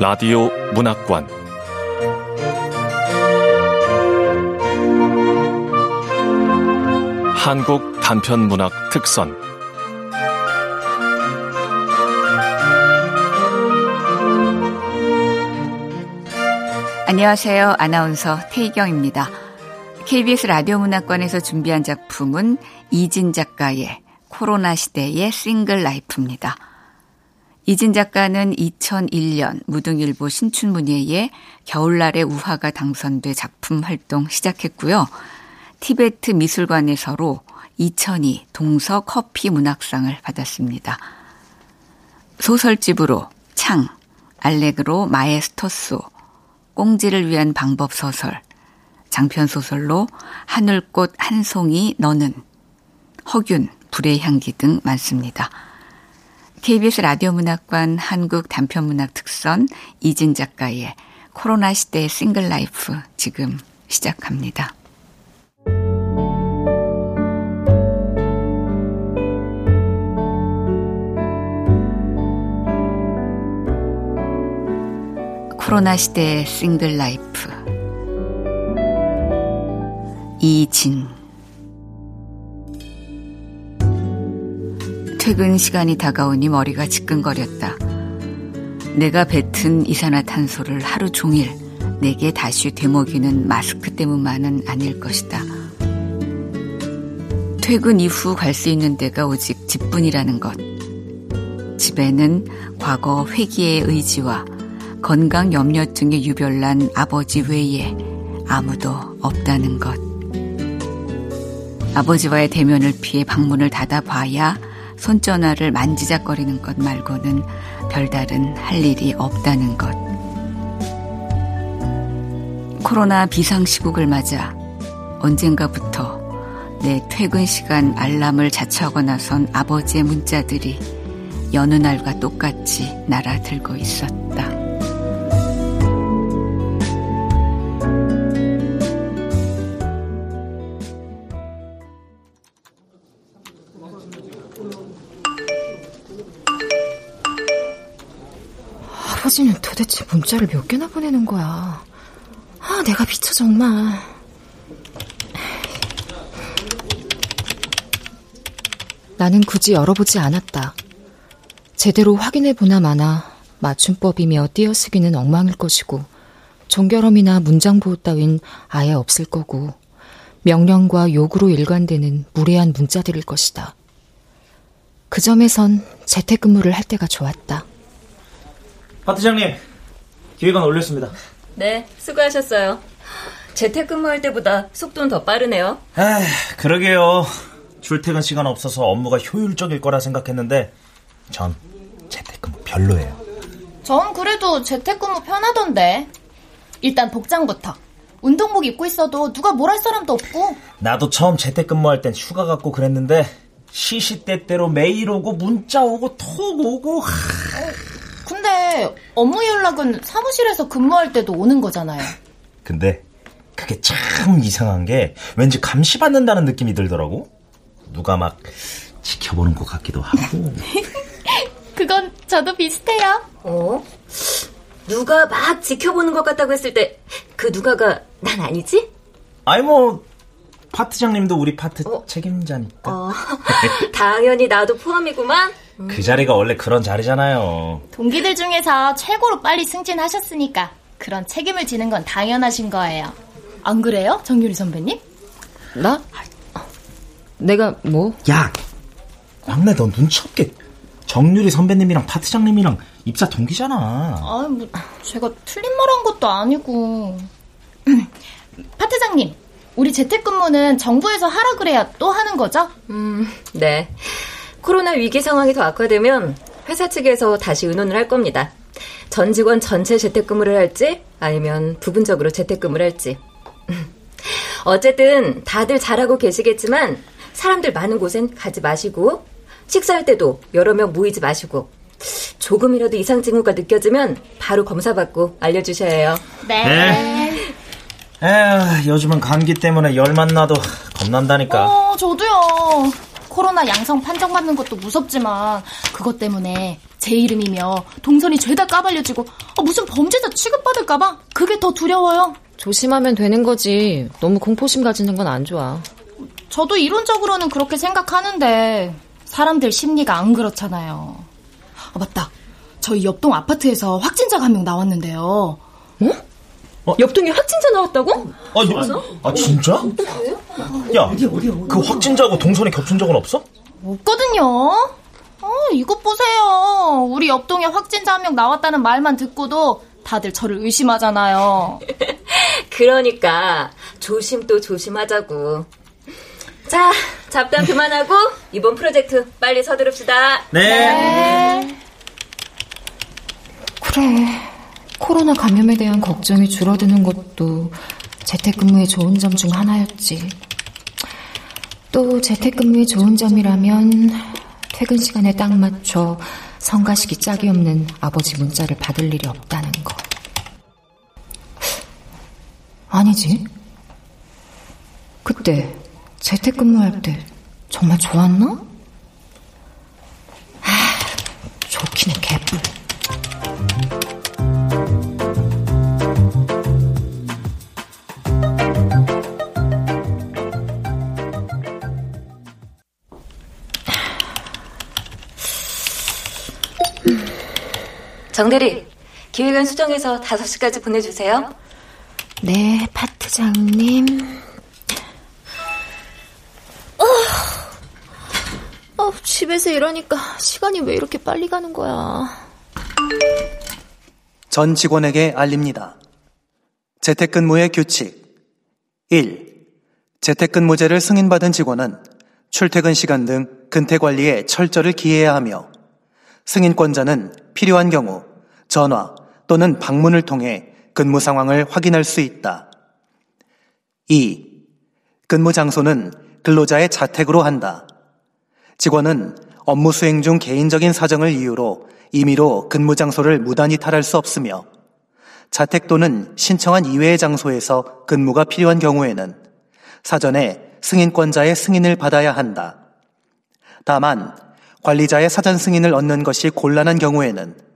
라디오 문학관 한국 단편 문학 특선 안녕하세요. 아나운서 태희경입니다. KBS 라디오 문학관에서 준비한 작품은 이진 작가의 코로나 시대의 싱글 라이프입니다. 이진 작가는 2001년 무등일보 신춘문예에 겨울날의 우화가 당선돼 작품 활동 시작했고요. 티베트 미술관에서로 2002 동서 커피 문학상을 받았습니다. 소설집으로 창, 알레그로 마에스토소, 꽁지를 위한 방법 소설, 장편 소설로 하늘꽃 한 송이 너는, 허균, 불의 향기 등 많습니다. KBS 라디오 문학관 한국 단편문학 특선 이진 작가의 코로나 시대의 single life 지금 시작합니다. 코로나 시대의 single life 이진 퇴근 시간이 다가오니 머리가 지끈거렸다. 내가 뱉은 이산화탄소를 하루 종일 내게 다시 되먹이는 마스크 때문만은 아닐 것이다. 퇴근 이후 갈 수 있는 데가 오직 집뿐이라는 것. 집에는 과거 회기의 의지와 건강 염려증에 유별난 아버지 외에 아무도 없다는 것. 아버지와의 대면을 피해 방문을 닫아봐야 손전화를 만지작거리는 것 말고는 별다른 할 일이 없다는 것. 코로나 비상시국을 맞아 언젠가부터 내 퇴근 시간 알람을 자처하고 나선 아버지의 문자들이 여느 날과 똑같이 날아들고 있었다. 아버지는 도대체 문자를 몇 개나 보내는 거야. 아, 내가 미쳐 정말. 나는 굳이 열어보지 않았다. 제대로 확인해 보나 마나 맞춤법이며 띄어쓰기는 엉망일 것이고 종결음이나 문장 보호 따윈 아예 없을 거고 명령과 요구로 일관되는 무례한 문자들일 것이다. 그 점에선 재택근무를 할 때가 좋았다. 박 팀장님, 기획안 올렸습니다. 네, 수고하셨어요. 재택근무할 때보다 속도는 더 빠르네요. 아, 그러게요. 출퇴근 시간 없어서 업무가 효율적일 거라 생각했는데 전 재택근무 별로예요. 전 그래도 재택근무 편하던데. 일단 복장부터. 운동복 입고 있어도 누가 뭘 할 사람도 없고. 나도 처음 재택근무할 땐 휴가 갖고 그랬는데 시시때때로 메일 오고 문자 오고 톡 오고. 근데 업무 연락은 사무실에서 근무할 때도 오는 거잖아요. 근데 그게 참 이상한 게 왠지 감시받는다는 느낌이 들더라고. 누가 막 지켜보는 것 같기도 하고. 그건 저도 비슷해요. 어? 누가 막 지켜보는 것 같다고 했을 때 그 누가가 난 아니지? 아니 뭐 파트장님도 우리 파트 어? 책임자니까. 어, 당연히 나도 포함이구만. 그 자리가 원래 그런 자리잖아요. 동기들 중에서 최고로 빨리 승진하셨으니까 그런 책임을 지는 건 당연하신 거예요. 안 그래요, 정유리 선배님? 나? 내가 뭐? 야, 막내 너 눈치 없게 정유리 선배님이랑 파트장님이랑 입사 동기잖아. 아, 뭐 제가 틀린 말 한 것도 아니고. 파트장님, 우리 재택근무는 정부에서 하라 그래야 또 하는 거죠? 음, 네. 코로나 위기 상황이 더 악화되면 회사 측에서 다시 의논을 할 겁니다. 전 직원 전체 재택근무를 할지 아니면 부분적으로 재택근무를 할지. 어쨌든 다들 잘하고 계시겠지만 사람들 많은 곳엔 가지 마시고 식사할 때도 여러 명 모이지 마시고 조금이라도 이상 징후가 느껴지면 바로 검사 받고 알려주셔야 해요. 네. 네. 에휴, 요즘은 감기 때문에 열만 나도 겁난다니까. 어, 저도요. 코로나 양성 판정받는 것도 무섭지만 그것 때문에 제 이름이며 동선이 죄다 까발려지고 아, 무슨 범죄자 취급받을까봐 그게 더 두려워요. 조심하면 되는 거지. 너무 공포심 가지는 건 안 좋아. 저도 이론적으로는 그렇게 생각하는데 사람들 심리가 안 그렇잖아요. 아, 맞다. 저희 옆동 아파트에서 확진자가 한 명 나왔는데요. 어? 어? 옆동에 확진자 나왔다고? 아, 아 진짜? 야, 그 확진자하고 동선이 겹친 적은 없어? 없거든요. 어, 이것 보세요. 우리 옆동에 확진자 한 명 나왔다는 말만 듣고도 다들 저를 의심하잖아요. 그러니까 조심 또 조심하자고. 자, 잡담 그만하고 이번 프로젝트 빨리 서두릅시다. 네. 네. 그래. 코로나 감염에 대한 걱정이 줄어드는 것도 재택근무의 좋은 점 중 하나였지. 또 재택근무의 좋은 점이라면 퇴근 시간에 딱 맞춰 성가시기 짝이 없는 아버지 문자를 받을 일이 없다는 거. 아니지. 그때 재택근무할 때 정말 좋았나? 아, 좋기는 개뿔. 정대리, 기획안 수정해서 5시까지 보내주세요. 네, 파트장님. 어, 어, 집에서 이러니까 시간이 왜 이렇게 빨리 가는 거야. 전 직원에게 알립니다. 재택근무의 규칙. 1. 재택근무제를 승인받은 직원은 출퇴근 시간 등 근태 관리에 철저를 기해야 하며 승인권자는 필요한 경우 전화 또는 방문을 통해 근무 상황을 확인할 수 있다. 2. 근무 장소는 근로자의 자택으로 한다. 직원은 업무 수행 중 개인적인 사정을 이유로 임의로 근무 장소를 무단히 탈할 수 없으며 자택 또는 신청한 이외의 장소에서 근무가 필요한 경우에는 사전에 승인권자의 승인을 받아야 한다. 다만 관리자의 사전 승인을 얻는 것이 곤란한 경우에는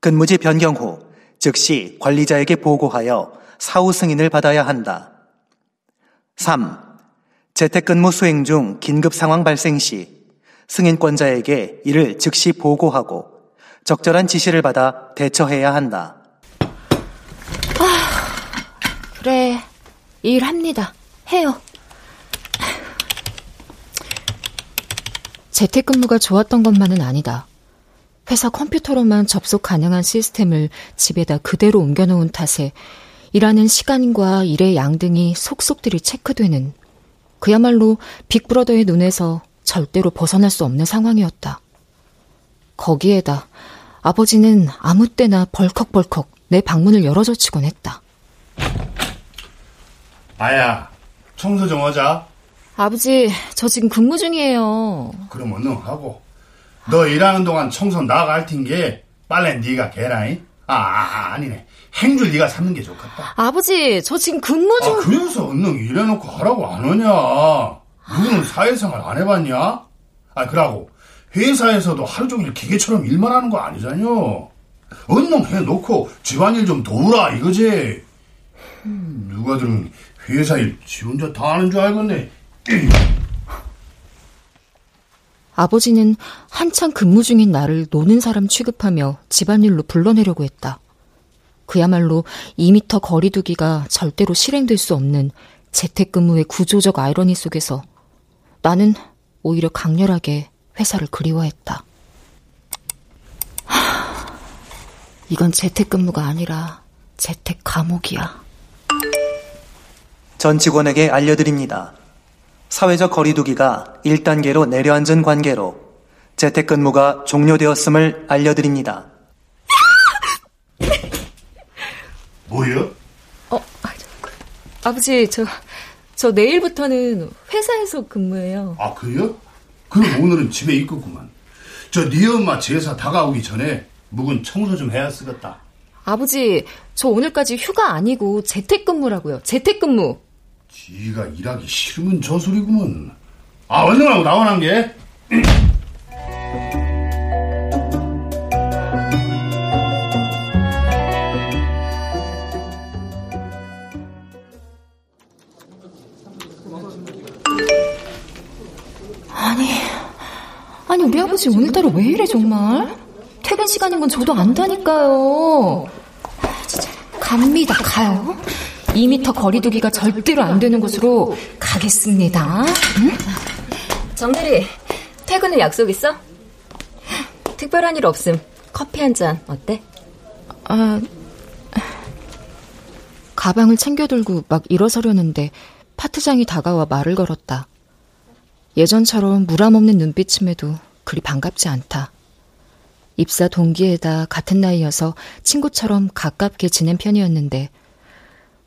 근무지 변경 후 즉시 관리자에게 보고하여 사후 승인을 받아야 한다. 3. 재택근무 수행 중 긴급 상황 발생 시 승인권자에게 이를 즉시 보고하고 적절한 지시를 받아 대처해야 한다. 아, 그래, 일합니다. 해요. 재택근무가 좋았던 것만은 아니다. 회사 컴퓨터로만 접속 가능한 시스템을 집에다 그대로 옮겨놓은 탓에 일하는 시간과 일의 양 등이 속속들이 체크되는 그야말로 빅브러더의 눈에서 절대로 벗어날 수 없는 상황이었다. 거기에다 아버지는 아무 때나 벌컥벌컥 내 방문을 열어젖히곤 했다. 아야, 청소 좀 하자. 아버지, 저 지금 근무 중이에요. 그럼 얼른 하고. 너 일하는 동안 청소 나갈 텐게 빨래 네가 개라잉? 아, 아, 아니네. 행줄 네가 삼는 게 좋겠다. 아버지, 저 지금 근무 중. 아, 그래서 얼른 일해놓고 하라고 안 하냐? 누구는 사회생활 안 해봤냐? 아, 그러고 회사에서도 하루 종일 기계처럼 일만 하는 거 아니잖여. 얼른 해놓고 집안일 좀 도우라 이거지. 음, 누가 들으면 회사 일 지 혼자 다 하는 줄 알겠네. 아버지는 한창 근무 중인 나를 노는 사람 취급하며 집안일로 불러내려고 했다. 그야말로 2미터 거리두기가 절대로 실행될 수 없는 재택근무의 구조적 아이러니 속에서 나는 오히려 강렬하게 회사를 그리워했다. 하, 이건 재택근무가 아니라 재택 감옥이야. 전 직원에게 알려드립니다. 사회적 거리두기가 1단계로 내려앉은 관계로 재택근무가 종료되었음을 알려드립니다. 뭐요? 어, 아버지, 저, 저 내일부터는 회사에서 근무해요. 아, 그래요? 그럼 오늘은 집에 있겠구만. 저 네 엄마 제사 다가오기 전에 묵은 청소 좀 해야 쓰겠다. 아버지, 저 오늘까지 휴가 아니고 재택근무라고요. 재택근무. 지가 일하기 싫으면 저 소리구먼. 아, 얼른 하고 나와난 게. 아니, 아니 우리 아버지 오늘따라 왜 이래 정말? 퇴근 시간인 건 저도 안다니까요. 아, 진짜 갑니다 가요. 2미터 거리두기가 절대로 안 되는 곳으로 가겠습니다. 응? 정대리, 퇴근 후 약속 있어? 특별한 일 없음. 커피 한 잔 어때? 아, 가방을 챙겨 들고 막 일어서려는데 파트장이 다가와 말을 걸었다. 예전처럼 무람없는 눈빛임에도 그리 반갑지 않다. 입사 동기에다 같은 나이여서 친구처럼 가깝게 지낸 편이었는데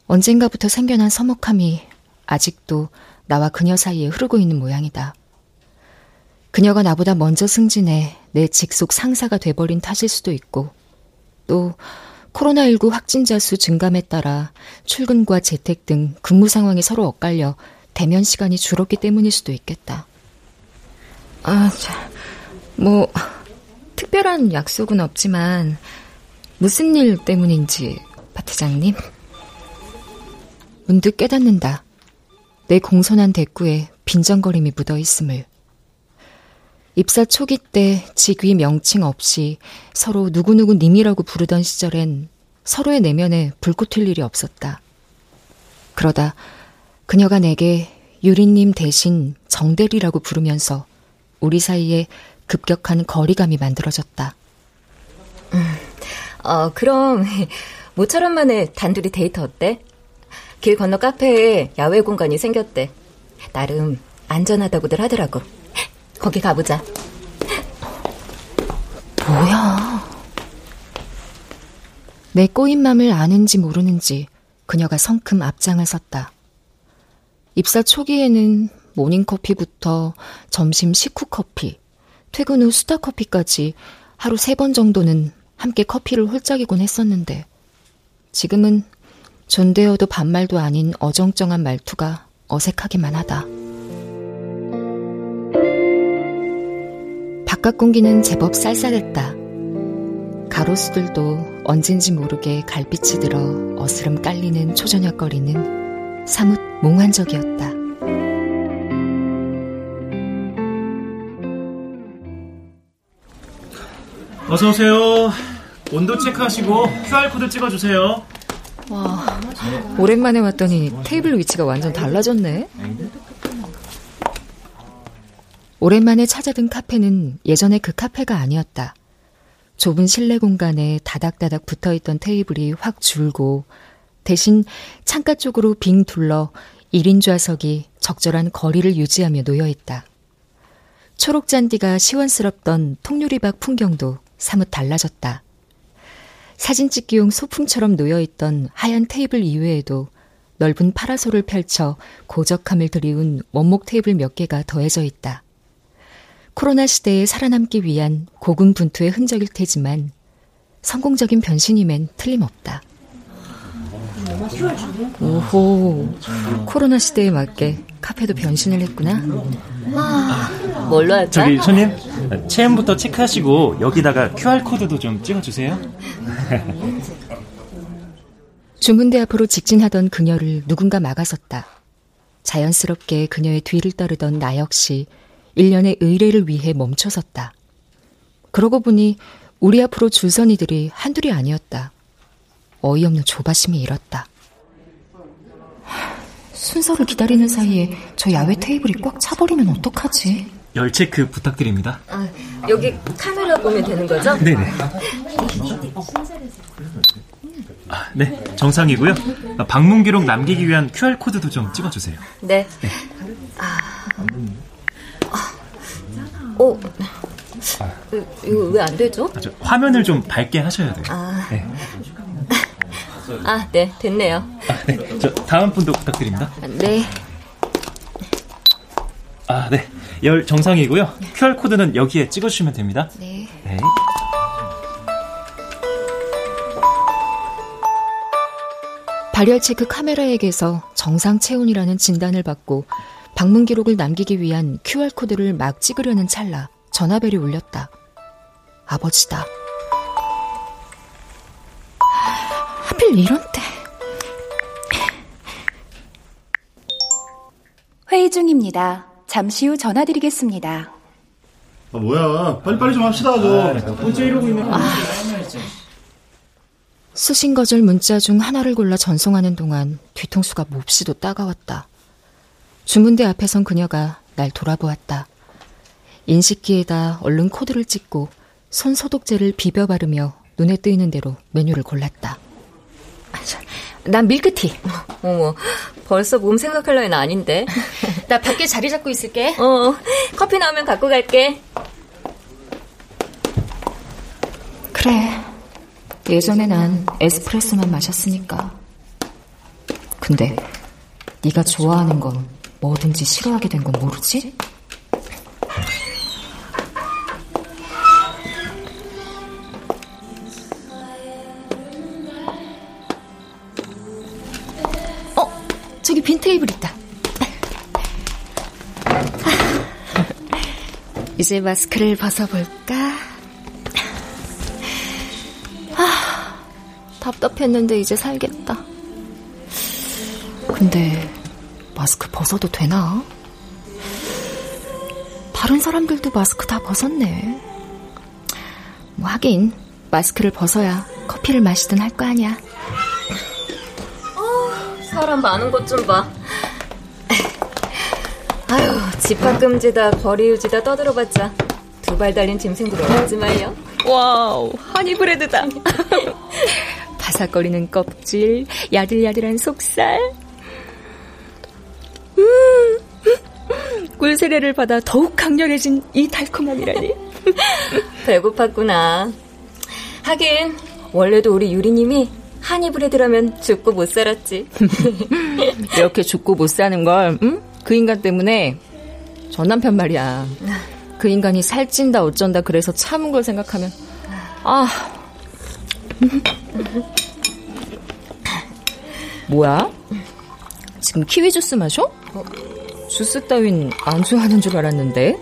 언젠가부터 생겨난 서먹함이 아직도 나와 그녀 사이에 흐르고 있는 모양이다. 그녀가 나보다 먼저 승진해 내 직속 상사가 돼버린 탓일 수도 있고 또 코로나19 확진자 수 증감에 따라 출근과 재택 등 근무 상황이 서로 엇갈려 대면 시간이 줄었기 때문일 수도 있겠다. 아, 자, 뭐, 특별한 약속은 없지만, 무슨 일 때문인지, 파트장님? 문득 깨닫는다. 내 공손한 대꾸에 빈정거림이 묻어 있음을. 입사 초기 때 직위 명칭 없이 서로 누구누구 님이라고 부르던 시절엔 서로의 내면에 불꽃 튈 일이 없었다. 그러다 그녀가 내게 유리님 대신 정대리라고 부르면서 우리 사이에 급격한 거리감이 만들어졌다. 음, 어, 그럼 모처럼 만에 단둘이 데이트 어때? 길 건너 카페에 야외 공간이 생겼대. 나름 안전하다고들 하더라고. 거기 가보자. 뭐야? 내 꼬인 맘을 아는지 모르는지 그녀가 성큼 앞장을 섰다. 입사 초기에는 모닝커피부터 점심 식후 커피, 퇴근 후 수다 커피까지 하루 세 번 정도는 함께 커피를 홀짝이곤 했었는데 지금은 존대어도 반말도 아닌 어정쩡한 말투가 어색하기만 하다. 바깥 공기는 제법 쌀쌀했다. 가로수들도 언젠지 모르게 갈빛이 들어 어스름 깔리는 초저녁 거리는 사뭇 몽환적이었다. 어서 오세요. 온도 체크하시고 QR코드 찍어주세요. 와, 오랜만에 왔더니 테이블 위치가 완전 달라졌네. 오랜만에 찾아든 카페는 예전의 그 카페가 아니었다. 좁은 실내 공간에 다닥다닥 붙어 있던 테이블이 확 줄고 대신 창가 쪽으로 빙 둘러 1인 좌석이 적절한 거리를 유지하며 놓여 있다. 초록 잔디가 시원스럽던 통유리박 풍경도 사뭇 달라졌다. 사진 찍기용 소품처럼 놓여 있던 하얀 테이블 이외에도 넓은 파라솔을 펼쳐 고적함을 드리운 원목 테이블 몇 개가 더해져 있다. 코로나 시대에 살아남기 위한 고군분투의 흔적일 테지만 성공적인 변신임엔 틀림없다. 오호, 코로나 시대에 맞게 카페도 변신을 했구나. 아, 뭘로 할까? 저기 손님, 체험부터 체크하시고 여기다가 QR코드도 좀 찍어주세요. 주문대 앞으로 직진하던 그녀를 누군가 막아섰다. 자연스럽게 그녀의 뒤를 따르던 나 역시 일련의 의뢰를 위해 멈춰섰다. 그러고 보니 우리 앞으로 줄선 이들이 한둘이 아니었다. 어이없는 조바심이 일었다. 순서를 기다리는 사이에 저 야외 테이블이 꽉 차버리면 어떡하지? 열 체크 부탁드립니다. 아, 여기 카메라 보면 되는 거죠? 네네. 아, 네, 정상이고요. 방문 기록 남기기 위한 QR 코드도 좀 찍어주세요. 네. 네. 아, 어, 이거 왜 안 되죠? 아, 화면을 좀 밝게 하셔야 돼요. 아, 네. 아, 네, 됐네요. 아, 네. 저 다음 분도 부탁드립니다. 네. 아, 네. 열 정상이고요. QR 코드는 여기에 찍어 주시면 됩니다. 네. 네. 발열 체크 카메라에게서 정상 체온이라는 진단을 받고 방문 기록을 남기기 위한 QR코드를 막 찍으려는 찰나 전화벨이 울렸다. 아버지다. 하필 이런 때. 회의 중입니다. 잠시 후 전화드리겠습니다. 아, 뭐야. 빨리빨리 좀 합시다, 좀. 언제 이러고 있는 거야? 수신 거절 문자 중 하나를 골라 전송하는 동안 뒤통수가 몹시도 따가웠다. 주문대 앞에 선 그녀가 날 돌아보았다. 인식기에다 얼른 코드를 찍고 손 소독제를 비벼 바르며 눈에 띄는 대로 메뉴를 골랐다. 난 밀크티. 어머, 벌써 몸 생각할 나이는 아닌데. 나 밖에 자리 잡고 있을게. 어, 커피 나오면 갖고 갈게. 그래. 예전에 난 에스프레소만 마셨으니까. 근데 네가 좋아하는 건 뭐든지 싫어하게 된 건 모르지? 테이블 있다. 이제 마스크를 벗어볼까? 아, 답답했는데 이제 살겠다. 근데 마스크 벗어도 되나? 다른 사람들도 마스크 다 벗었네. 뭐 하긴 마스크를 벗어야 커피를 마시든 할 거 아니야. 사람 많은 것 좀 봐. 아유, 집합 금지다, 거리 유지다 떠들어봤자 두 발 달린 짐승들 어렵지 말요. wow, honey bread다. 바삭거리는 껍질, 야들야들한 속살. 음, 꿀 세례를 받아 더욱 강렬해진 이 달콤함이라니. 배고팠구나. 하긴 원래도 우리 유리님이 하니브레드라면 죽고 못 살았지. 이렇게 죽고 못 사는 걸, 응? 그 인간 때문에 전 남편 말이야. 그 인간이 살찐다 어쩐다 그래서 참은 걸 생각하면 아 뭐야? 지금 키위 주스 마셔? 주스 따윈 안 좋아하는 줄 알았는데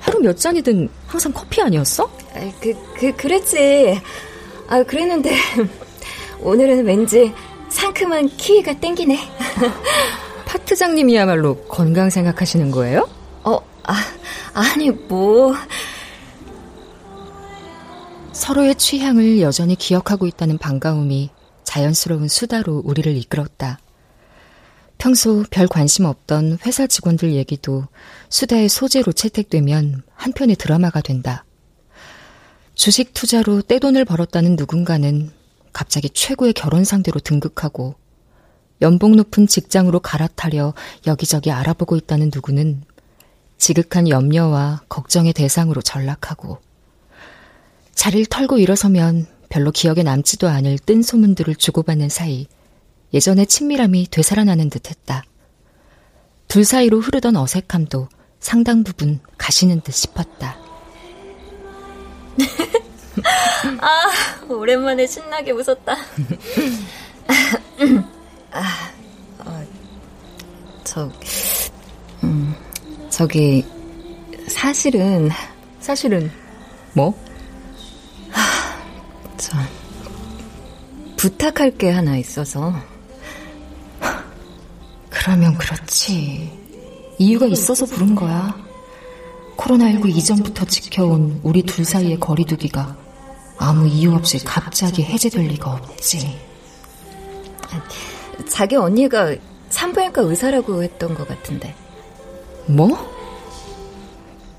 하루 몇 잔이든 항상 커피 아니었어? 아, 그, 그, 그랬지. 아, 그랬는데 오늘은 왠지 상큼한 키위가 땡기네. 파트장님이야말로 건강 생각하시는 거예요? 어, 아, 아니 뭐 서로의 취향을 여전히 기억하고 있다는 반가움이 자연스러운 수다로 우리를 이끌었다. 평소 별 관심 없던 회사 직원들 얘기도 수다의 소재로 채택되면 한편의 드라마가 된다. 주식 투자로 떼돈을 벌었다는 누군가는 갑자기 최고의 결혼 상대로 등극하고 연봉 높은 직장으로 갈아타려 여기저기 알아보고 있다는 누구는 지극한 염려와 걱정의 대상으로 전락하고 자리를 털고 일어서면 별로 기억에 남지도 않을 뜬 소문들을 주고받는 사이 예전의 친밀함이 되살아나는 듯 했다. 둘 사이로 흐르던 어색함도 상당 부분 가시는 듯 싶었다. 아, 오랜만에 신나게 웃었다. 저, 음, 저기, 사실은, 사실은 뭐? 저, 부탁할 게 하나 있어서. 그러면 그렇지. 이유가 있어서 부른 거야. 코로나19 이전부터 지켜온 우리 둘 사이의 거리두기가 아무 이유 없이 갑자기 해제될 리가 없지. 자기 언니가 산부인과 의사라고 했던 것 같은데. 뭐?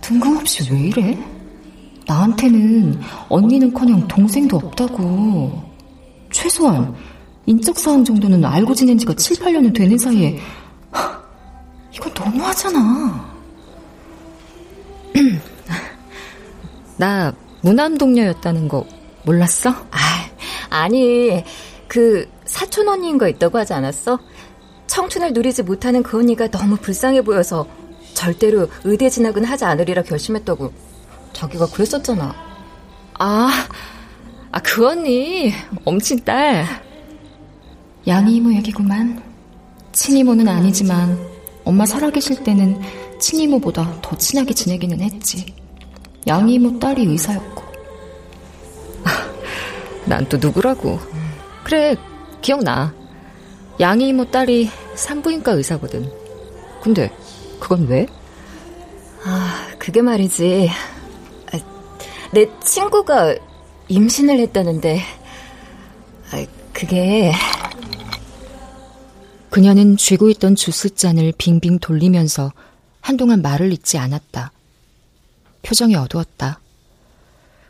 뜬금없이 왜 이래? 나한테는 언니는커녕 동생도 없다고. 최소한 인적사항 정도는 알고 지낸 지가 7, 8년은 되는 사이에 하, 이건 너무하잖아. 나 무남동녀였다는 거 몰랐어? 아, 아니, 그 사촌 언니인 거 있다고 하지 않았어? 청춘을 누리지 못하는 그 언니가 너무 불쌍해 보여서 절대로 의대 진학은 하지 않으리라 결심했다고 자기가 그랬었잖아. 아, 아, 그 언니, 엄친 딸. 양이 이모 얘기구만. 친이모는 아니지만, 엄마 살아계실 때는 친이모보다 더 친하게 지내기는 했지. 양이 이모 딸이 의사였고. 아, 난또 누구라고. 그래, 기억나. 양이 이모 딸이 산부인과 의사거든. 근데, 그건 왜? 아, 그 그게 말이지. 아, 내 친구가 임신을 했다는데, 아, 그게. 그녀는 쥐고 있던 주스잔을 빙빙 돌리면서 한동안 말을 잇지 않았다. 표정이 어두웠다.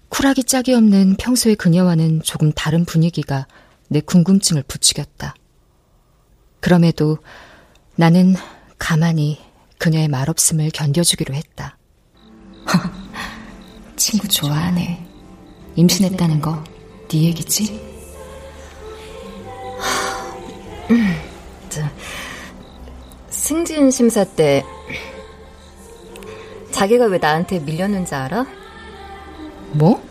쿨하기 짝이 없는 평소의 그녀와는 조금 다른 분위기가 내 궁금증을 부추겼다. 그럼에도 나는 가만히 그녀의 말없음을 견뎌주기로 했다. 친구 좋아하네. 임신했다는 거 네 얘기지? 승진 심사 때 자기가 왜 나한테 밀렸는지 알아? 뭐?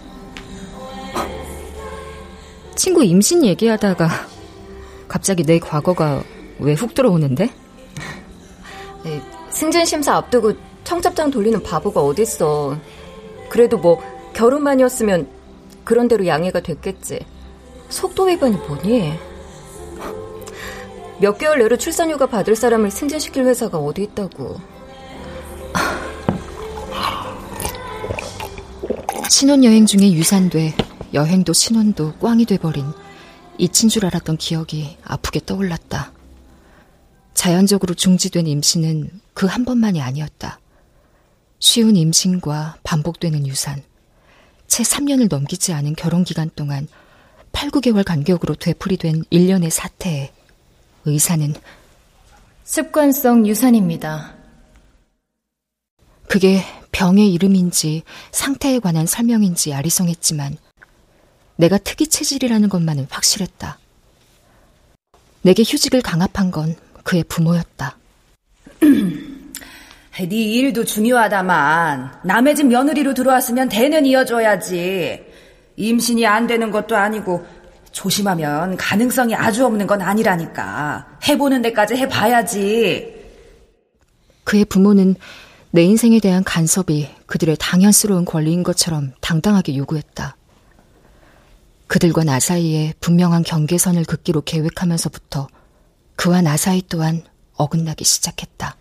친구 임신 얘기하다가 갑자기 내 과거가 왜 훅 들어오는데? 승진 심사 앞두고 청첩장 돌리는 바보가 어딨어. 그래도 뭐 결혼만이었으면 그런 대로 양해가 됐겠지. 속도 위반이 뭐니? 몇 개월 내로 출산휴가 받을 사람을 승진시킬 회사가 어디 있다고. 신혼여행 중에 유산돼 여행도 신혼도 꽝이 돼버린 잊힌 줄 알았던 기억이 아프게 떠올랐다. 자연적으로 중지된 임신은 그 한 번만이 아니었다. 쉬운 임신과 반복되는 유산, 채 3년을 넘기지 않은 결혼 기간 동안 8, 9개월 간격으로 되풀이된 일련의 사태에 의사는 습관성 유산입니다. 그게 병의 이름인지 상태에 관한 설명인지 아리송했지만 내가 특이 체질이라는 것만은 확실했다. 내게 휴직을 강압한 건 그의 부모였다. 네 일도 중요하다만 남의 집 며느리로 들어왔으면 대는 이어줘야지. 임신이 안 되는 것도 아니고 조심하면 가능성이 아주 없는 건 아니라니까. 해보는 데까지 해봐야지. 그의 부모는 내 인생에 대한 간섭이 그들의 당연스러운 권리인 것처럼 당당하게 요구했다. 그들과 나 사이에 분명한 경계선을 긋기로 계획하면서부터 그와 나 사이 또한 어긋나기 시작했다.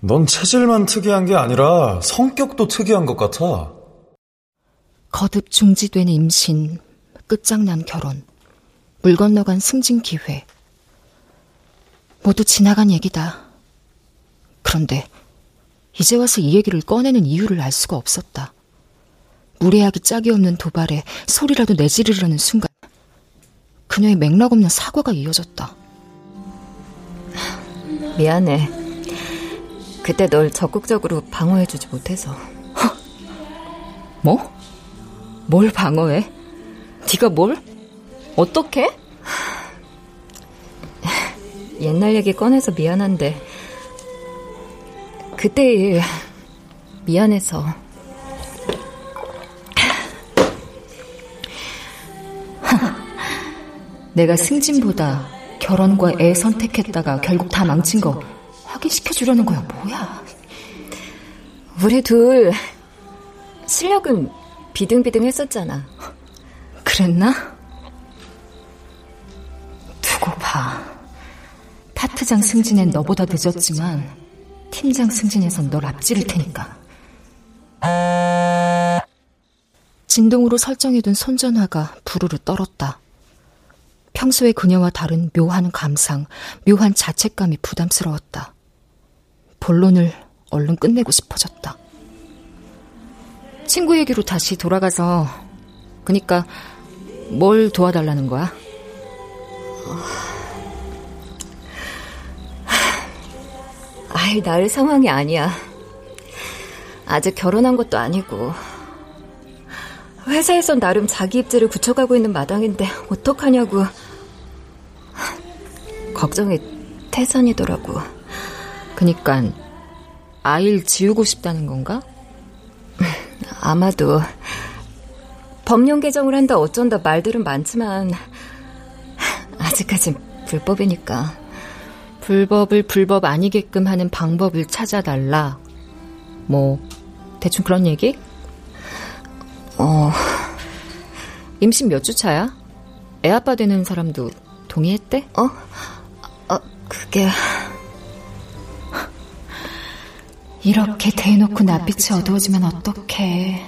넌 체질만 특이한 게 아니라 성격도 특이한 것 같아. 거듭 중지된 임신, 끝장난 결혼, 물 건너간 승진 기회. 모두 지나간 얘기다. 그런데 이제 와서 이 얘기를 꺼내는 이유를 알 수가 없었다. 무례하기 짝이 없는 도발에 소리라도 내지르려는 순간 그녀의 맥락 없는 사과가 이어졌다. 미안해. 그때 널 적극적으로 방어해주지 못해서. 뭐? 뭘 방어해? 네가 뭘? 어떻게? 옛날 얘기 꺼내서 미안한데 그때 일 미안해서 내가 승진보다 결혼과 애 선택했다가 결국 다 망친 거 확인시켜 주려는 거야. 뭐야? 우리 둘 실력은 비등비등 했었잖아. 그랬나? 두고 봐. 파트장 승진엔 너보다 늦었지만 팀장 승진에선 널 앞지를 테니까. 진동으로 설정해둔 손전화가 부르르 떨었다. 평소의 그녀와 다른 묘한 감상, 묘한 자책감이 부담스러웠다. 본론을 얼른 끝내고 싶어졌다. 친구 얘기로 다시 돌아가서, 그니까 뭘 도와달라는 거야? 아이, 낳을 상황이 아니야. 아직 결혼한 것도 아니고. 회사에선 나름 자기 입지를 굳혀가고 있는 마당인데 어떡하냐고. 걱정이 태산이더라고. 그니까 아이를 지우고 싶다는 건가? 아마도 법령 개정을 한다 어쩐다 말들은 많지만 아직까진 불법이니까. 불법을 불법 아니게끔 하는 방법을 찾아달라. 뭐 대충 그런 얘기? 어. 임신 몇 주 차야? 애 아빠 되는 사람도 동의했대? 어? 어, 그게. 이렇게 대놓고 낯빛이 어두워지면 어떡해.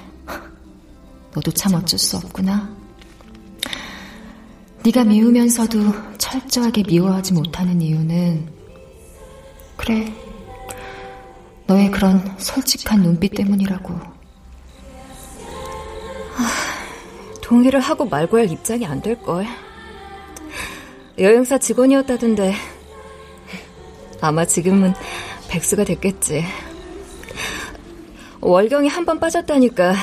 너도 참 어쩔 수 없구나. 네가 미우면서도 철저하게 미워하지 못하는 이유는 그래. 너의 그런 솔직한 눈빛 때문이라고. 동의를 하고 말고 할 입장이 안 될걸. 여행사 직원이었다던데 아마 지금은 백수가 됐겠지. 월경이 한 번 빠졌다니까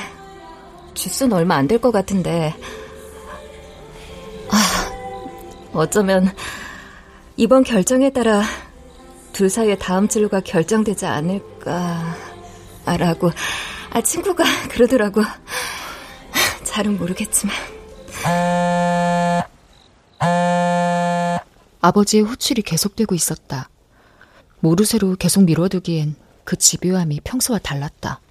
주수는 얼마 안 될 것 같은데 아, 어쩌면 이번 결정에 따라 둘 사이의 다음 진로가 결정되지 않을까라고 아, 친구가 그러더라고. 잘은 모르겠지만. 아버지의 호출이 계속되고 있었다. 모르쇠로 계속 미뤄두기엔 그 집요함이 평소와 달랐다.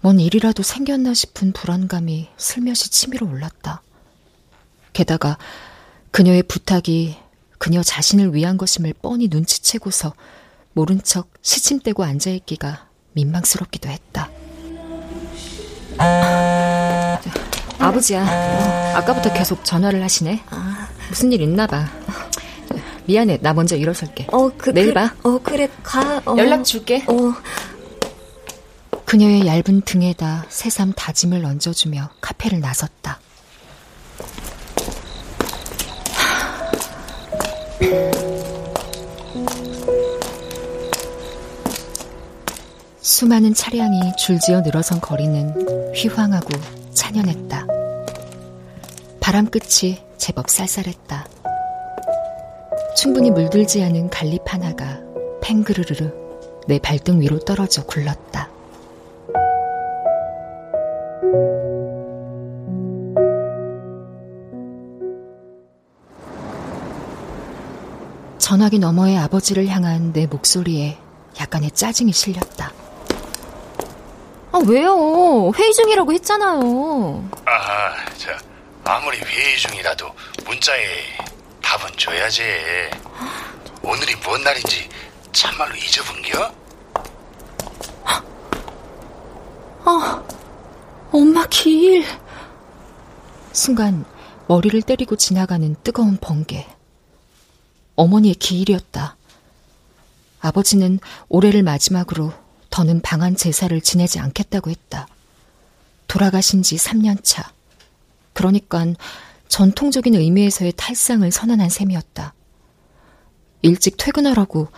뭔 일이라도 생겼나 싶은 불안감이 슬며시 치밀어 올랐다. 게다가 그녀의 부탁이 그녀 자신을 위한 것임을 뻔히 눈치채고서 모른 척 시침대고 앉아있기가 민망스럽기도 했다. 아 버지야, 어, 아까부터 계속 전화를 하시네. 무슨 일 있나 봐. 미안해, 나 먼저 일어설게. 어, 그, 내일 그, 봐. 어, 그래, 가. 어. 연락 줄게. 어. 그녀의 얇은 등에다 새삼 다짐을 얹어주며 카페를 나섰다. 수많은 차량이 줄지어 늘어선 거리는 휘황하고 찬연했다. 바람 끝이 제법 쌀쌀했다. 충분히 물들지 않은 갈립 하나가 팽그르르르 내 발등 위로 떨어져 굴렀다. 전화기 너머의 아버지를 향한 내 목소리에 약간의 짜증이 실렸다. 아, 왜요? 회의 중이라고 했잖아요. 아, 자, 아무리 회의 중이라도 문자에 답은 줘야지. 오늘이 뭔 날인지 참말로 잊어본겨? 아, 엄마 길. 순간 머리를 때리고 지나가는 뜨거운 번개. 어머니의 기일이었다. 아버지는 올해를 마지막으로 더는 방한 제사를 지내지 않겠다고 했다. 돌아가신 지 3년 차. 그러니까 전통적인 의미에서의 탈상을 선언한 셈이었다. 일찍 퇴근하라고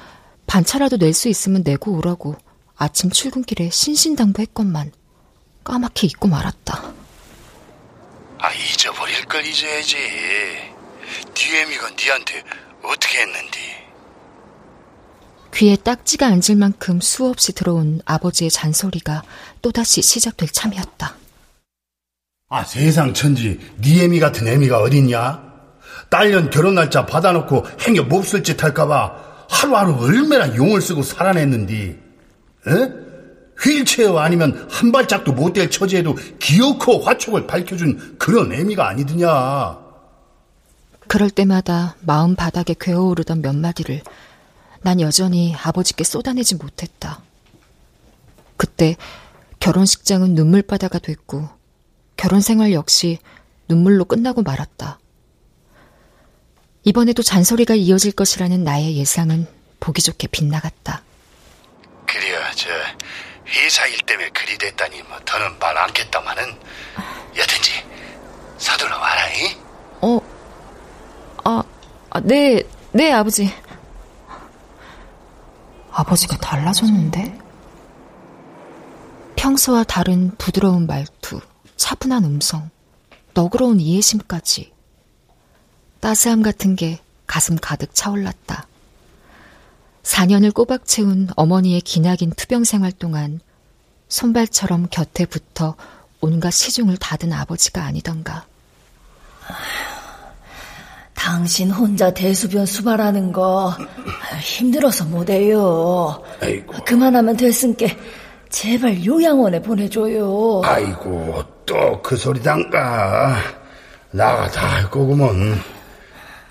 반차라도 낼 수 있으면 내고 오라고 아침 출근길에 신신당부했건만 까맣게 잊고 말았다. 아, 잊어버릴 걸 잊어야지. DM이가 니한테 어떻게 했는디? 귀에 딱지가 앉을 만큼 수없이 들어온 아버지의 잔소리가 또다시 시작될 참이었다. 아, 세상 천지, 니 애미 같은 애미가 어딨냐? 딸년 결혼 날짜 받아놓고 행여 몹쓸 짓 할까봐 하루하루 얼마나 용을 쓰고 살아냈는디, 에? 휠체어 아니면 한 발짝도 못 될 처지에도 기어코 화촉을 밝혀준 그런 애미가 아니더냐. 그럴 때마다 마음 바닥에 괴어오르던 몇 마디를 난 여전히 아버지께 쏟아내지 못했다. 그때 결혼식장은 눈물바다가 됐고 결혼 생활 역시 눈물로 끝나고 말았다. 이번에도 잔소리가 이어질 것이라는 나의 예상은 보기 좋게 빗나갔다. 그래요, 저 회사 일 때문에 그리 됐다니 뭐 더는 말 않겠다마는 여든지 서둘러 와라 이. 어, 아, 아, 네, 네 아버지. 아버지가 달라졌는데? 평소와 다른 부드러운 말투, 차분한 음성, 너그러운 이해심까지. 따스함 같은 게 가슴 가득 차올랐다. 4년을 꼬박 채운 어머니의 기나긴 투병 생활 동안 손발처럼 곁에 붙어 온갖 시중을 닫은 아버지가 아니던가. 당신 혼자 대수변 수발하는 거 힘들어서 못해요. 아이고. 그만하면 됐으니까 제발 요양원에 보내줘요. 아이고, 또 그 소리단가. 나가 다 할 거구먼.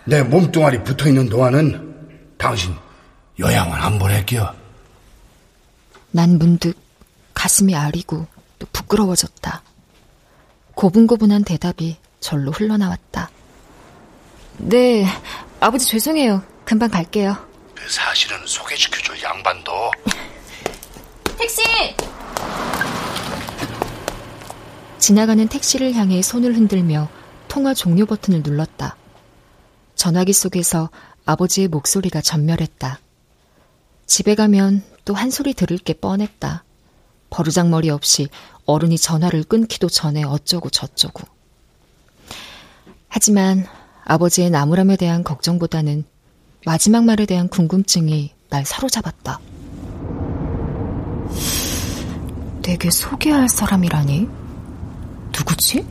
내 몸뚱아리 붙어 있는 동안은 당신 요양원 안 보낼게요. 난 문득 가슴이 아리고 또 부끄러워졌다. 고분고분한 대답이 절로 흘러나왔다. 네, 아버지 죄송해요. 금방 갈게요. 그 사실은 소개시켜줄 양반도 택시! 지나가는 택시를 향해 손을 흔들며 통화 종료 버튼을 눌렀다. 전화기 속에서 아버지의 목소리가 전멸했다. 집에 가면 또 한 소리 들을 게 뻔했다. 버르장머리 없이 어른이 전화를 끊기도 전에 어쩌고 저쩌고. 하지만 아버지의 나무람에 대한 걱정보다는 마지막 말에 대한 궁금증이 날 사로잡았다. 내게 소개할 사람이라니? 누구지?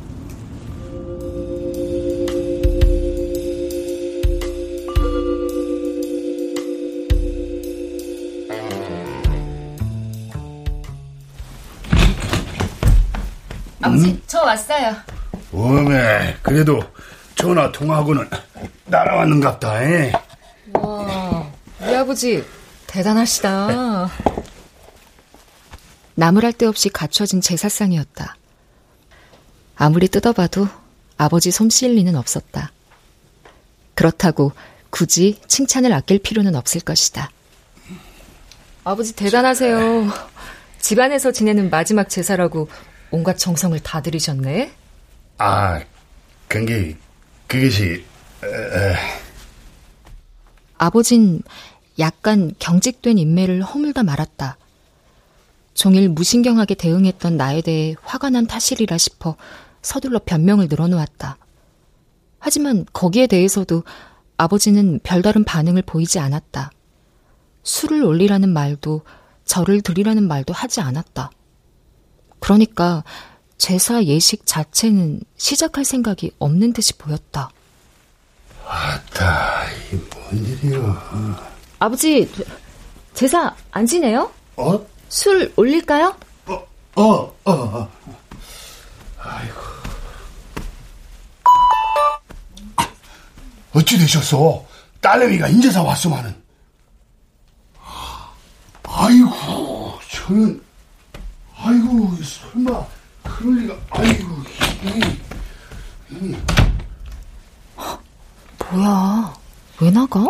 아버지, 저 왔어요. 어메 그래도 전화 통화하고는 날아왔는갑다 에? 와, 우리 아버지 대단하시다. 나무랄 데 없이 갖춰진 제사상이었다. 아무리 뜯어봐도 아버지 솜씨일 리는 없었다. 그렇다고 굳이 칭찬을 아낄 필요는 없을 것이다. 아버지 대단하세요. 집안에서 지내는 마지막 제사라고 온갖 정성을 다 들이셨네. 아 그게 그것이 에, 아버진 약간 경직된 인매를 허물다 말았다. 종일 무신경하게 대응했던 나에 대해 화가 난 탓이리라 싶어 서둘러 변명을 늘어놓았다. 하지만 거기에 대해서도 아버지는 별다른 반응을 보이지 않았다. 술을 올리라는 말도 절을 드리라는 말도 하지 않았다. 그러니까 제사 예식 자체는 시작할 생각이 없는 듯이 보였다. 아따 이뭔 일이야 아버지, 제사 안 지내요? 어? 술 올릴까요? 어, 어, 어. 아이고. 어찌 되셨어? 딸내미가 인제사 왔소마는. 아이고, 저는, 아이고, 설마, 그럴 리가, 아이고, 이, 이. 뭐야, 왜 나가?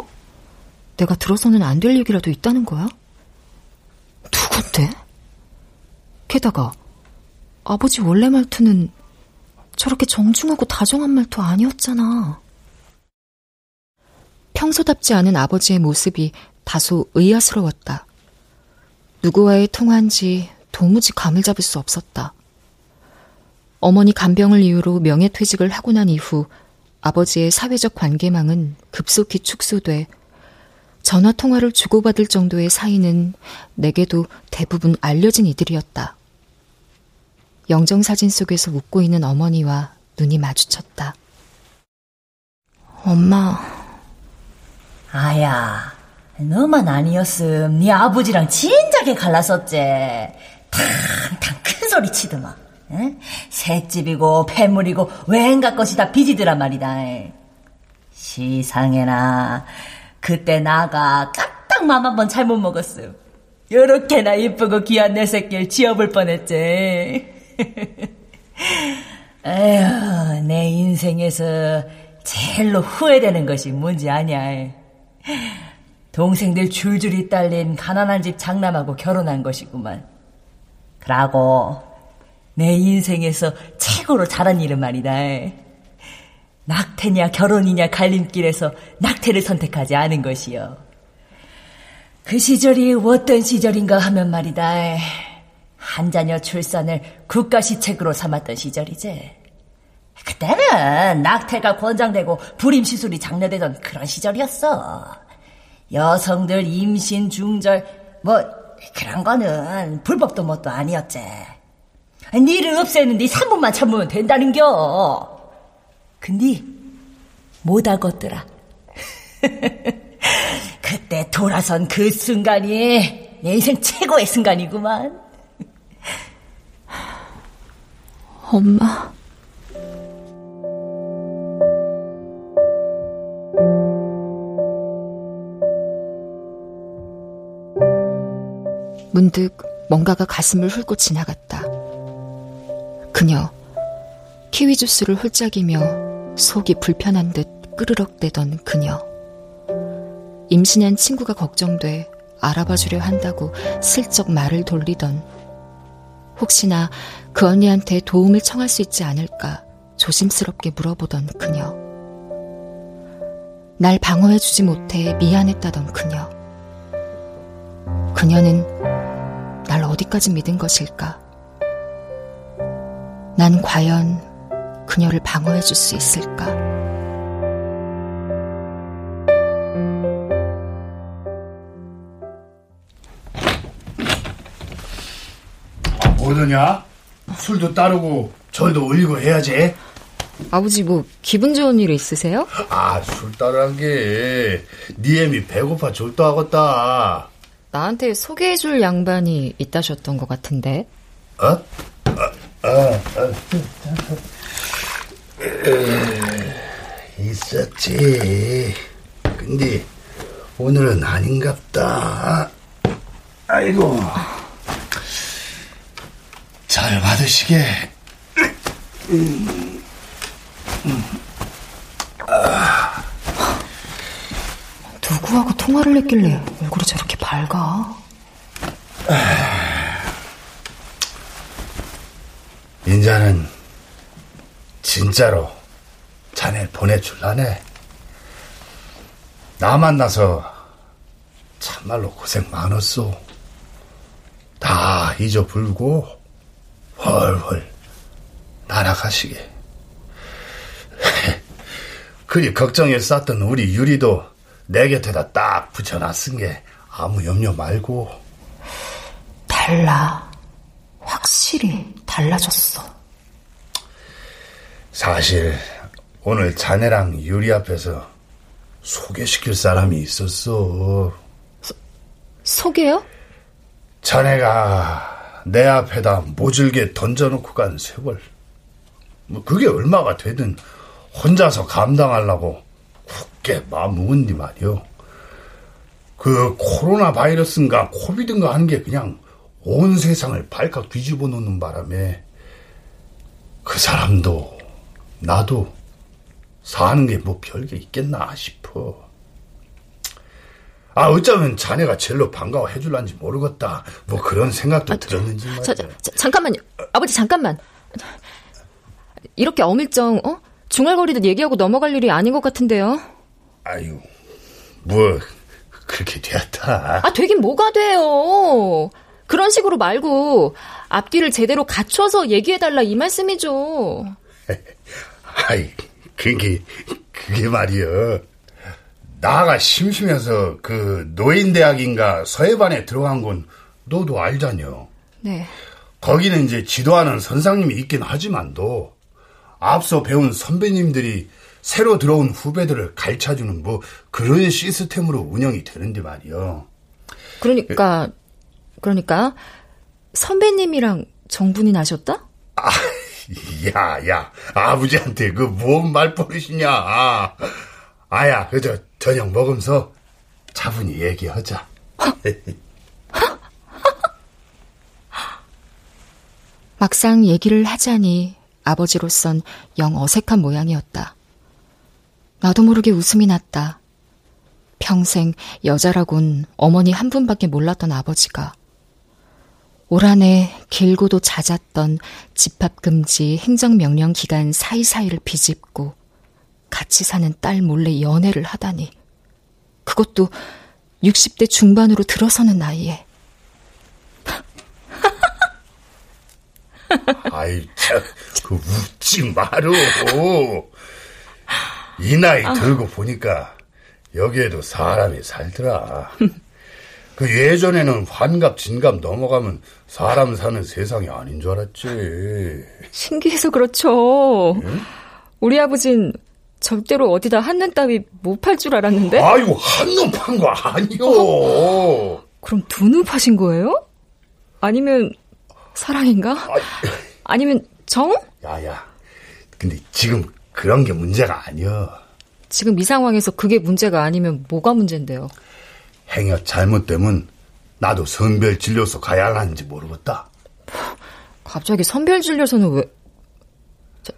내가 들어서는 안 될 얘기라도 있다는 거야? 누군데? 게다가 아버지 원래 말투는 저렇게 정중하고 다정한 말투 아니었잖아. 평소답지 않은 아버지의 모습이 다소 의아스러웠다. 누구와의 통화인지 도무지 감을 잡을 수 없었다. 어머니 간병을 이유로 명예퇴직을 하고 난 이후 아버지의 사회적 관계망은 급속히 축소돼 전화 통화를 주고받을 정도의 사이는 내게도 대부분 알려진 이들이었다. 영정 사진 속에서 웃고 있는 어머니와 눈이 마주쳤다. 엄마. 아야, 너만 아니었음 네 아버지랑 진작에 갈랐었지. 탕탕 큰 소리 치더만. 응? 새집이고 폐물이고 웬가 것이 다 빚이더란 말이다. 시상해나 그때 나가 까딱 맘 한 번 잘못 먹었음. 요렇게나 이쁘고 귀한 내 새끼를 지어볼 뻔했지. 에휴, 내 인생에서 제일로 후회되는 것이 뭔지 아냐. 동생들 줄줄이 딸린 가난한 집 장남하고 결혼한 것이구만. 그러고 내 인생에서 최고로 잘한 일은 말이다. 낙태냐 결혼이냐 갈림길에서 낙태를 선택하지 않은 것이요. 그 시절이 어떤 시절인가 하면 말이다. 한 자녀 출산을 국가시책으로 삼았던 시절이지. 그때는 낙태가 권장되고 불임 시술이 장려되던 그런 시절이었어. 여성들 임신 중절 뭐 그런 거는 불법도 뭣도 아니었지. 니를 없애는데 3분만 참으면 된다는겨. 근데 못 하겠더라. 그때 돌아선 그 순간이 내 인생 최고의 순간이구만. 엄마. 문득 뭔가가 가슴을 훑고 지나갔다. 그녀, 키위 주스를 훌짝이며 속이 불편한 듯 끄르럭대던 그녀. 임신한 친구가 걱정돼 알아봐 주려 한다고 슬쩍 말을 돌리던 혹시나 그 언니한테 도움을 청할 수 있지 않을까 조심스럽게 물어보던 그녀. 날 방어해주지 못해 미안했다던 그녀. 그녀는 날 어디까지 믿은 것일까? 난 과연 그녀를 방어해 줄 수 있을까? 뭐더냐? 술도 따르고 절도 올리고 해야지. 아버지 뭐 기분 좋은 일 있으세요? 아, 술 따르한 게, 니 애미 배고파 졸도 하겠다. 나한테 소개해줄 양반이 있다셨던 것 같은데. 어? 어, 어, 어. 있었지. 근데 오늘은 아닌갑다. 아이고. 잘 받으시게. 음. 아. 누구하고 통화를 했길래 얼굴이 저렇게 밝아? 인자는 진짜로 자네 보내줄라네. 나 만나서 참말로 고생 많았어. 다 잊어불고 훨훨 날아가시게. 그리 걱정에 쌌던 우리 유리도 내 곁에다 딱 붙여놨은 게 아무 염려 말고. 달라. 확실히 달라졌어. 사실 오늘 자네랑 유리 앞에서 소개시킬 사람이 있었어. 소, 소개요? 자네가 내 앞에다 모질게 던져놓고 간 세월. 뭐 그게 얼마가 되든 혼자서 감당하려고 굳게 마음 먹은디 말이오. 그 코로나 바이러스인가 코비드인가 하는 게 그냥 온 세상을 발칵 뒤집어 놓는 바람에 그 사람도 나도 사는 게 뭐 별게 있겠나 싶어. 아, 어쩌면 자네가 제일로 반가워해 줄란지 모르겠다. 뭐 그런 생각도 아, 들었는지 말이야. 자, 자, 잠깐만요. 아버지, 잠깐만. 이렇게 어밀정, 어? 중얼거리듯 얘기하고 넘어갈 일이 아닌 것 같은데요. 아유, 뭐, 그렇게 되었다. 아, 되긴 뭐가 돼요. 그런 식으로 말고, 앞뒤를 제대로 갖춰서 얘기해달라 이 말씀이죠. 아이, 그게, 그게 말이여. 나가 심심해서 그 노인대학인가 서해반에 들어간 건 너도 알잖여. 네. 거기는 이제 지도하는 선상님이 있긴 하지만도 앞서 배운 선배님들이 새로 들어온 후배들을 가르쳐주는 뭐 그런 시스템으로 운영이 되는데 말이요. 그러니까 그러니까 선배님이랑 정분이 나셨다? 아, 야, 야, 아버지한테 그 뭔 말버릇이냐. 아, 아야, 그저 저녁 먹으면서 차분히 얘기하자. 막상 얘기를 하자니 아버지로선 영 어색한 모양이었다. 나도 모르게 웃음이 났다. 평생 여자라곤 어머니 한 분밖에 몰랐던 아버지가 올 한해 길고도 잦았던 집합금지 행정명령 기간 사이사이를 비집고 같이 사는 딸 몰래 연애를 하다니. 그것도 60대 중반으로 들어서는 나이에. 아이, 참, 그 웃지 마루. 이 나이 아. 들고 보니까 여기에도 사람이 살더라. 그 예전에는 환갑, 진갑 넘어가면 사람 사는 세상이 아닌 줄 알았지. 신기해서 그렇죠. 응? 우리 아버진 절대로 어디다 한눈 따위 못 팔 줄 알았는데. 아유, 한눈 판 거 아니요. 어, 그럼 두 눈 파신 거예요? 아니면 사랑인가? 아니면 정? 야야. 근데 지금 그런 게 문제가 아니야. 지금 이 상황에서 그게 문제가 아니면 뭐가 문제인데요? 행여 잘못되면 나도 선별 진료소 가야 하는지 모르겠다. 갑자기 선별 진료소는 왜? 자,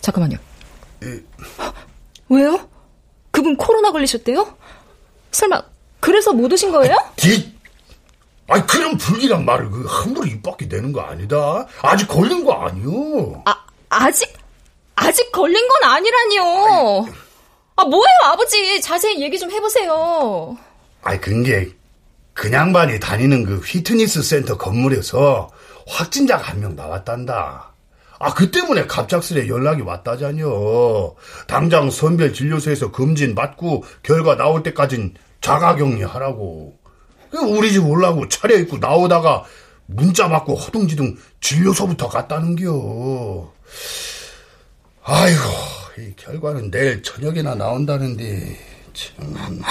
잠깐만요. 에... 왜요? 그분 코로나 걸리셨대요? 설마 그래서 못 오신 거예요? 디... 아니 그런 불길한 말을 그 함부로 입 밖에 내는 거 아니다. 아직 걸린 거 아니요. 아 아직 아직 걸린 건 아니라니요. 아 뭐예요 아버지 자세히 얘기 좀 해보세요. 아니 그게 그냥 반이 다니는 그 휘트니스 센터 건물에서 확진자가 한 명 나왔단다. 아, 그 때문에 갑작스레 연락이 왔다잖여. 당장 선별 진료소에서 검진 받고 결과 나올 때까진 자가 격리 하라고. 우리 집 올라고 차려입고 나오다가 문자 받고 허둥지둥 진료소부터 갔다는겨. 아이고, 이 결과는 내일 저녁이나 나온다는데, 참.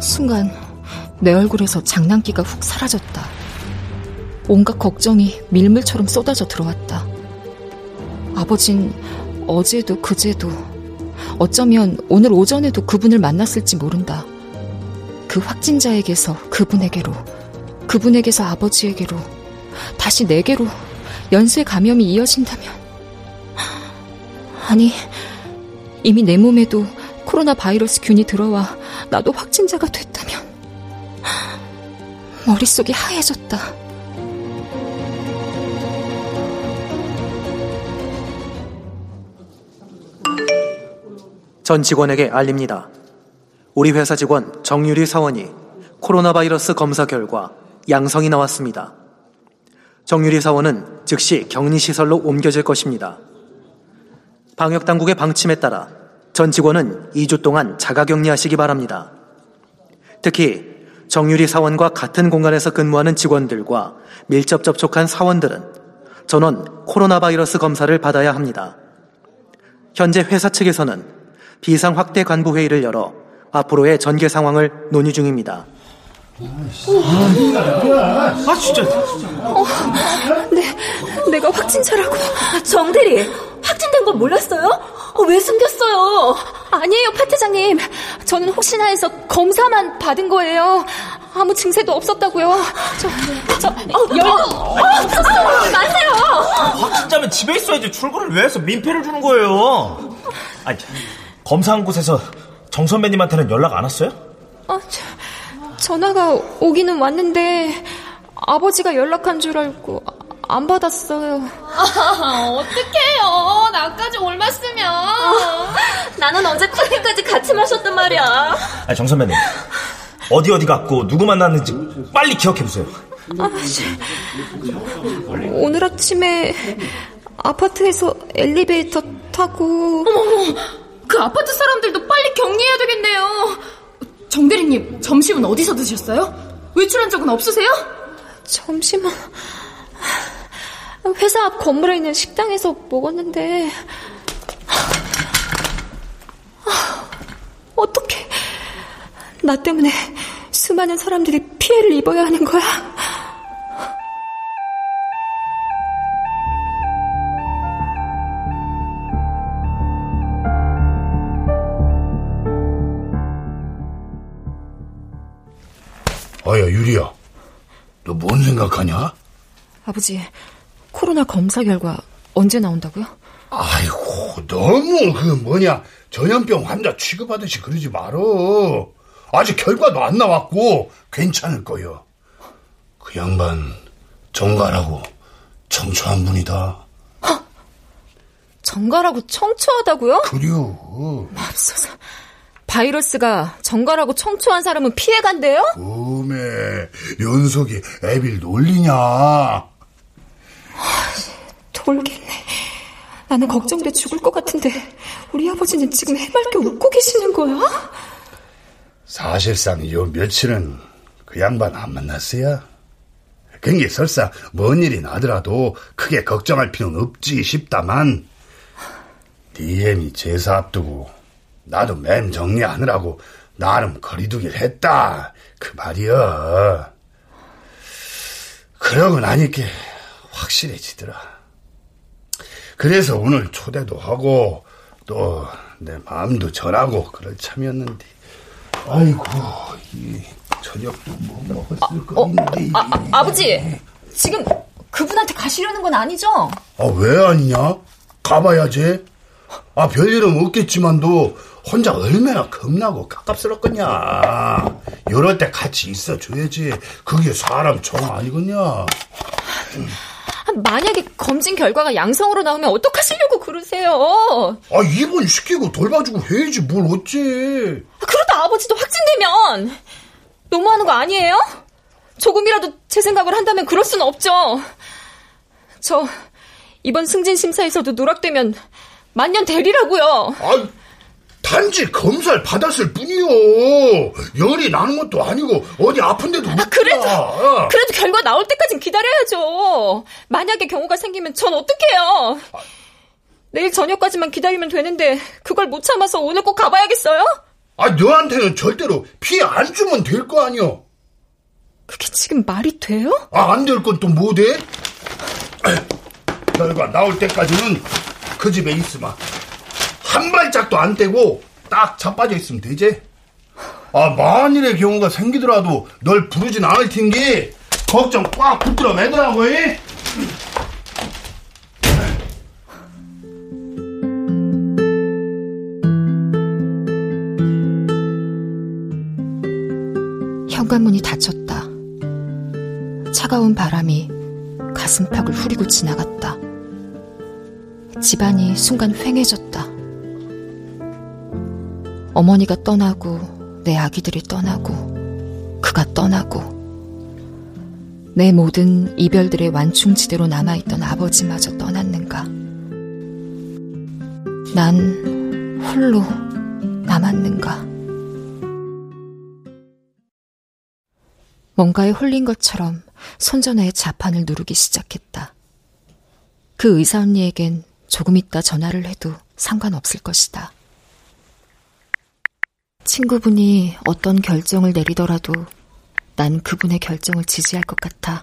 순간 내 얼굴에서 장난기가 훅 사라졌다. 온갖 걱정이 밀물처럼 쏟아져 들어왔다. 아버진 어제도 그제도 어쩌면 오늘 오전에도 그분을 만났을지 모른다. 그 확진자에게서 그분에게로 그분에게서 아버지에게로 다시 내게로 연쇄 감염이 이어진다면 아니 이미 내 몸에도 코로나 바이러스 균이 들어와 나도 확진자가 됐다면 머릿속이 하얘졌다. 전 직원에게 알립니다. 우리 회사 직원 정유리 사원이 코로나 바이러스 검사 결과 양성이 나왔습니다. 정유리 사원은 즉시 격리시설로 옮겨질 것입니다. 방역당국의 방침에 따라 전 직원은 2주 동안 자가격리하시기 바랍니다. 특히 정유리 사원과 같은 공간에서 근무하는 직원들과 밀접 접촉한 사원들은 전원 코로나 바이러스 검사를 받아야 합니다. 현재 회사 측에서는 비상 확대 간부 회의를 열어 앞으로의 전개 상황을 논의 중입니다. 아 진짜. 어, 네, 내가 확진자라고. 정대리, 확진된 건 몰랐어요? 어, 왜 숨겼어요? 아니에요, 파트장님. 저는 혹시나 해서 검사만 받은 거예요. 아무 증세도 없었다고요. 저, 저, 어, 열도 어, 없었어요. 맞아요. 확진자면 집에 있어야지 출근을 왜 해서 민폐를 주는 거예요? 아니, 검사한 곳에서 정 선배님한테는 연락 안 왔어요? 아, 저, 전화가 오기는 왔는데 아버지가 연락한 줄 알고 안 받았어요. 아, 어떡해요. 나까지 올맞으면. 아, 나는 어제 커피까지 같이 마셨단 말이야. 아니, 정 선배님. 어디 어디 갔고 누구 만났는지 빨리 기억해 보세요. 아, 오늘 아침에 아파트에서 엘리베이터 타고 어머머, 그 아파트 사람들도 빨리 격리해야 되겠네요. 정대리님, 점심은 어디서 드셨어요? 외출한 적은 없으세요? 점심은 회사 앞 건물에 있는 식당에서 먹었는데 어떻게 나 때문에 수많은 사람들이 피해를 입어야 하는 거야? 아버지, 코로나 검사 결과 언제 나온다고요? 아이고, 너무 그 뭐냐 전염병 환자 취급하듯이 그러지 말어. 아직 결과도 안 나왔고 괜찮을 거요. 그 양반 정가라고 청초한 분이다. 헉, 정가라고 청초하다고요? 그려. 맙소사. 바이러스가 정가라고 청초한 사람은 피해간대요? 어메, 연속이 애빌 놀리냐? 돌겠네. 나는 걱정돼 죽을 것 같은데 우리 아버지는 지금 해맑게 웃고 계시는 거야? 사실상 요 며칠은 그 양반 안 만났어요. 그게 설사 뭔 일이 나더라도 크게 걱정할 필요는 없지 싶다만 DM이 제사 앞두고 나도 맴 정리하느라고 나름 거리두기를 했다 그 말이여. 그러고 나니까 확실해지더라. 그래서 오늘 초대도 하고 또 내 마음도 전하고 그럴 참이었는데. 아이고, 이 저녁도 뭐 먹었을 거 있는데. 아, 아, 아버지, 지금 그분한테 가시려는 건 아니죠? 아, 왜 아니냐? 가봐야지. 아, 별일은 없겠지만도 혼자 얼마나 겁나고 가깝스럽겠냐. 이럴 때 같이 있어줘야지. 그게 사람 정 아니겠냐. 만약에 검진 결과가 양성으로 나오면 어떡하시려고 그러세요? 아, 입원 시키고 돌봐주고 해야지 뭘 어째. 그러다 아버지도 확진되면 너무하는 거 아니에요? 조금이라도 제 생각을 한다면 그럴 수는 없죠. 저 이번 승진 심사에서도 누락되면 만년 대리라고요. 아, 단지 검사를 받았을 뿐이요. 열이 나는 것도 아니고 어디 아픈데도 못 아, 그래도 어. 그래도 결과 나올 때까진 기다려야죠. 만약에 경우가 생기면 전 어떡해요? 내일 저녁까지만 기다리면 되는데 그걸 못 참아서 오늘 꼭 가봐야겠어요? 아, 너한테는 절대로 피해 안 주면 될 거 아니여. 그게 지금 말이 돼요? 아, 안 될 건 또 뭐 돼? 결과 나올 때까지는 그 집에 있으마. 한 발짝도 안 떼고 딱 자빠져 있으면 되지. 아, 만일의 경우가 생기더라도 널 부르진 않을 텐게 걱정 꽉 붙들어 매더라고, 이? 현관문이 닫혔다. 차가운 바람이 가슴팍을 후리고 지나갔다. 집안이 순간 휑해졌다. 어머니가 떠나고 내 아기들이 떠나고 그가 떠나고 내 모든 이별들의 완충지대로 남아있던 아버지마저 떠났는가. 난 홀로 남았는가. 뭔가에 홀린 것처럼 손전화의 자판을 누르기 시작했다. 그 의사 언니에겐 조금 있다 전화를 해도 상관없을 것이다. 친구분이 어떤 결정을 내리더라도 난 그분의 결정을 지지할 것 같아.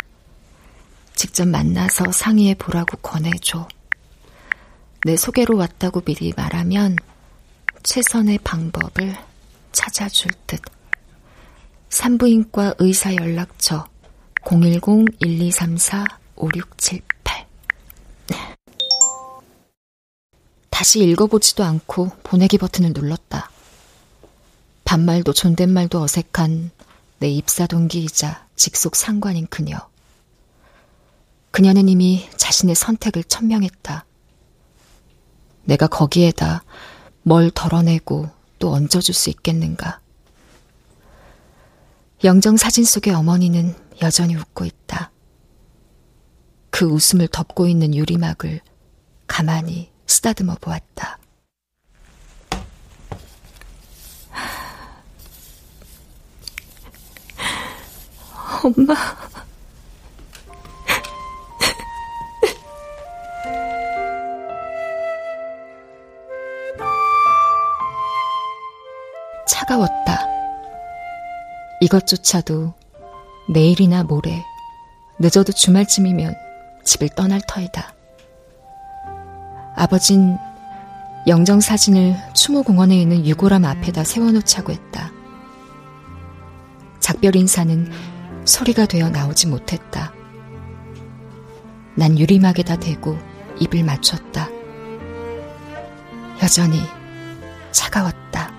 직접 만나서 상의해 보라고 권해줘. 내 소개로 왔다고 미리 말하면 최선의 방법을 찾아줄 듯. 산부인과 의사 연락처 010-1234-5678 다시 읽어보지도 않고 보내기 버튼을 눌렀다. 반말도 존댓말도 어색한 내 입사 동기이자 직속 상관인 그녀. 그녀는 이미 자신의 선택을 천명했다. 내가 거기에다 뭘 덜어내고 또 얹어줄 수 있겠는가. 영정 사진 속의 어머니는 여전히 웃고 있다. 그 웃음을 덮고 있는 유리막을 가만히 쓰다듬어 보았다. 엄마. 차가웠다. 이것조차도 내일이나 모레, 늦어도 주말쯤이면 집을 떠날 터이다. 아버진 영정 사진을 추모공원에 있는 유골함 앞에다 세워놓자고 했다. 작별 인사는 소리가 되어 나오지 못했다. 난 유리막에다 대고 입을 맞췄다. 여전히 차가웠다.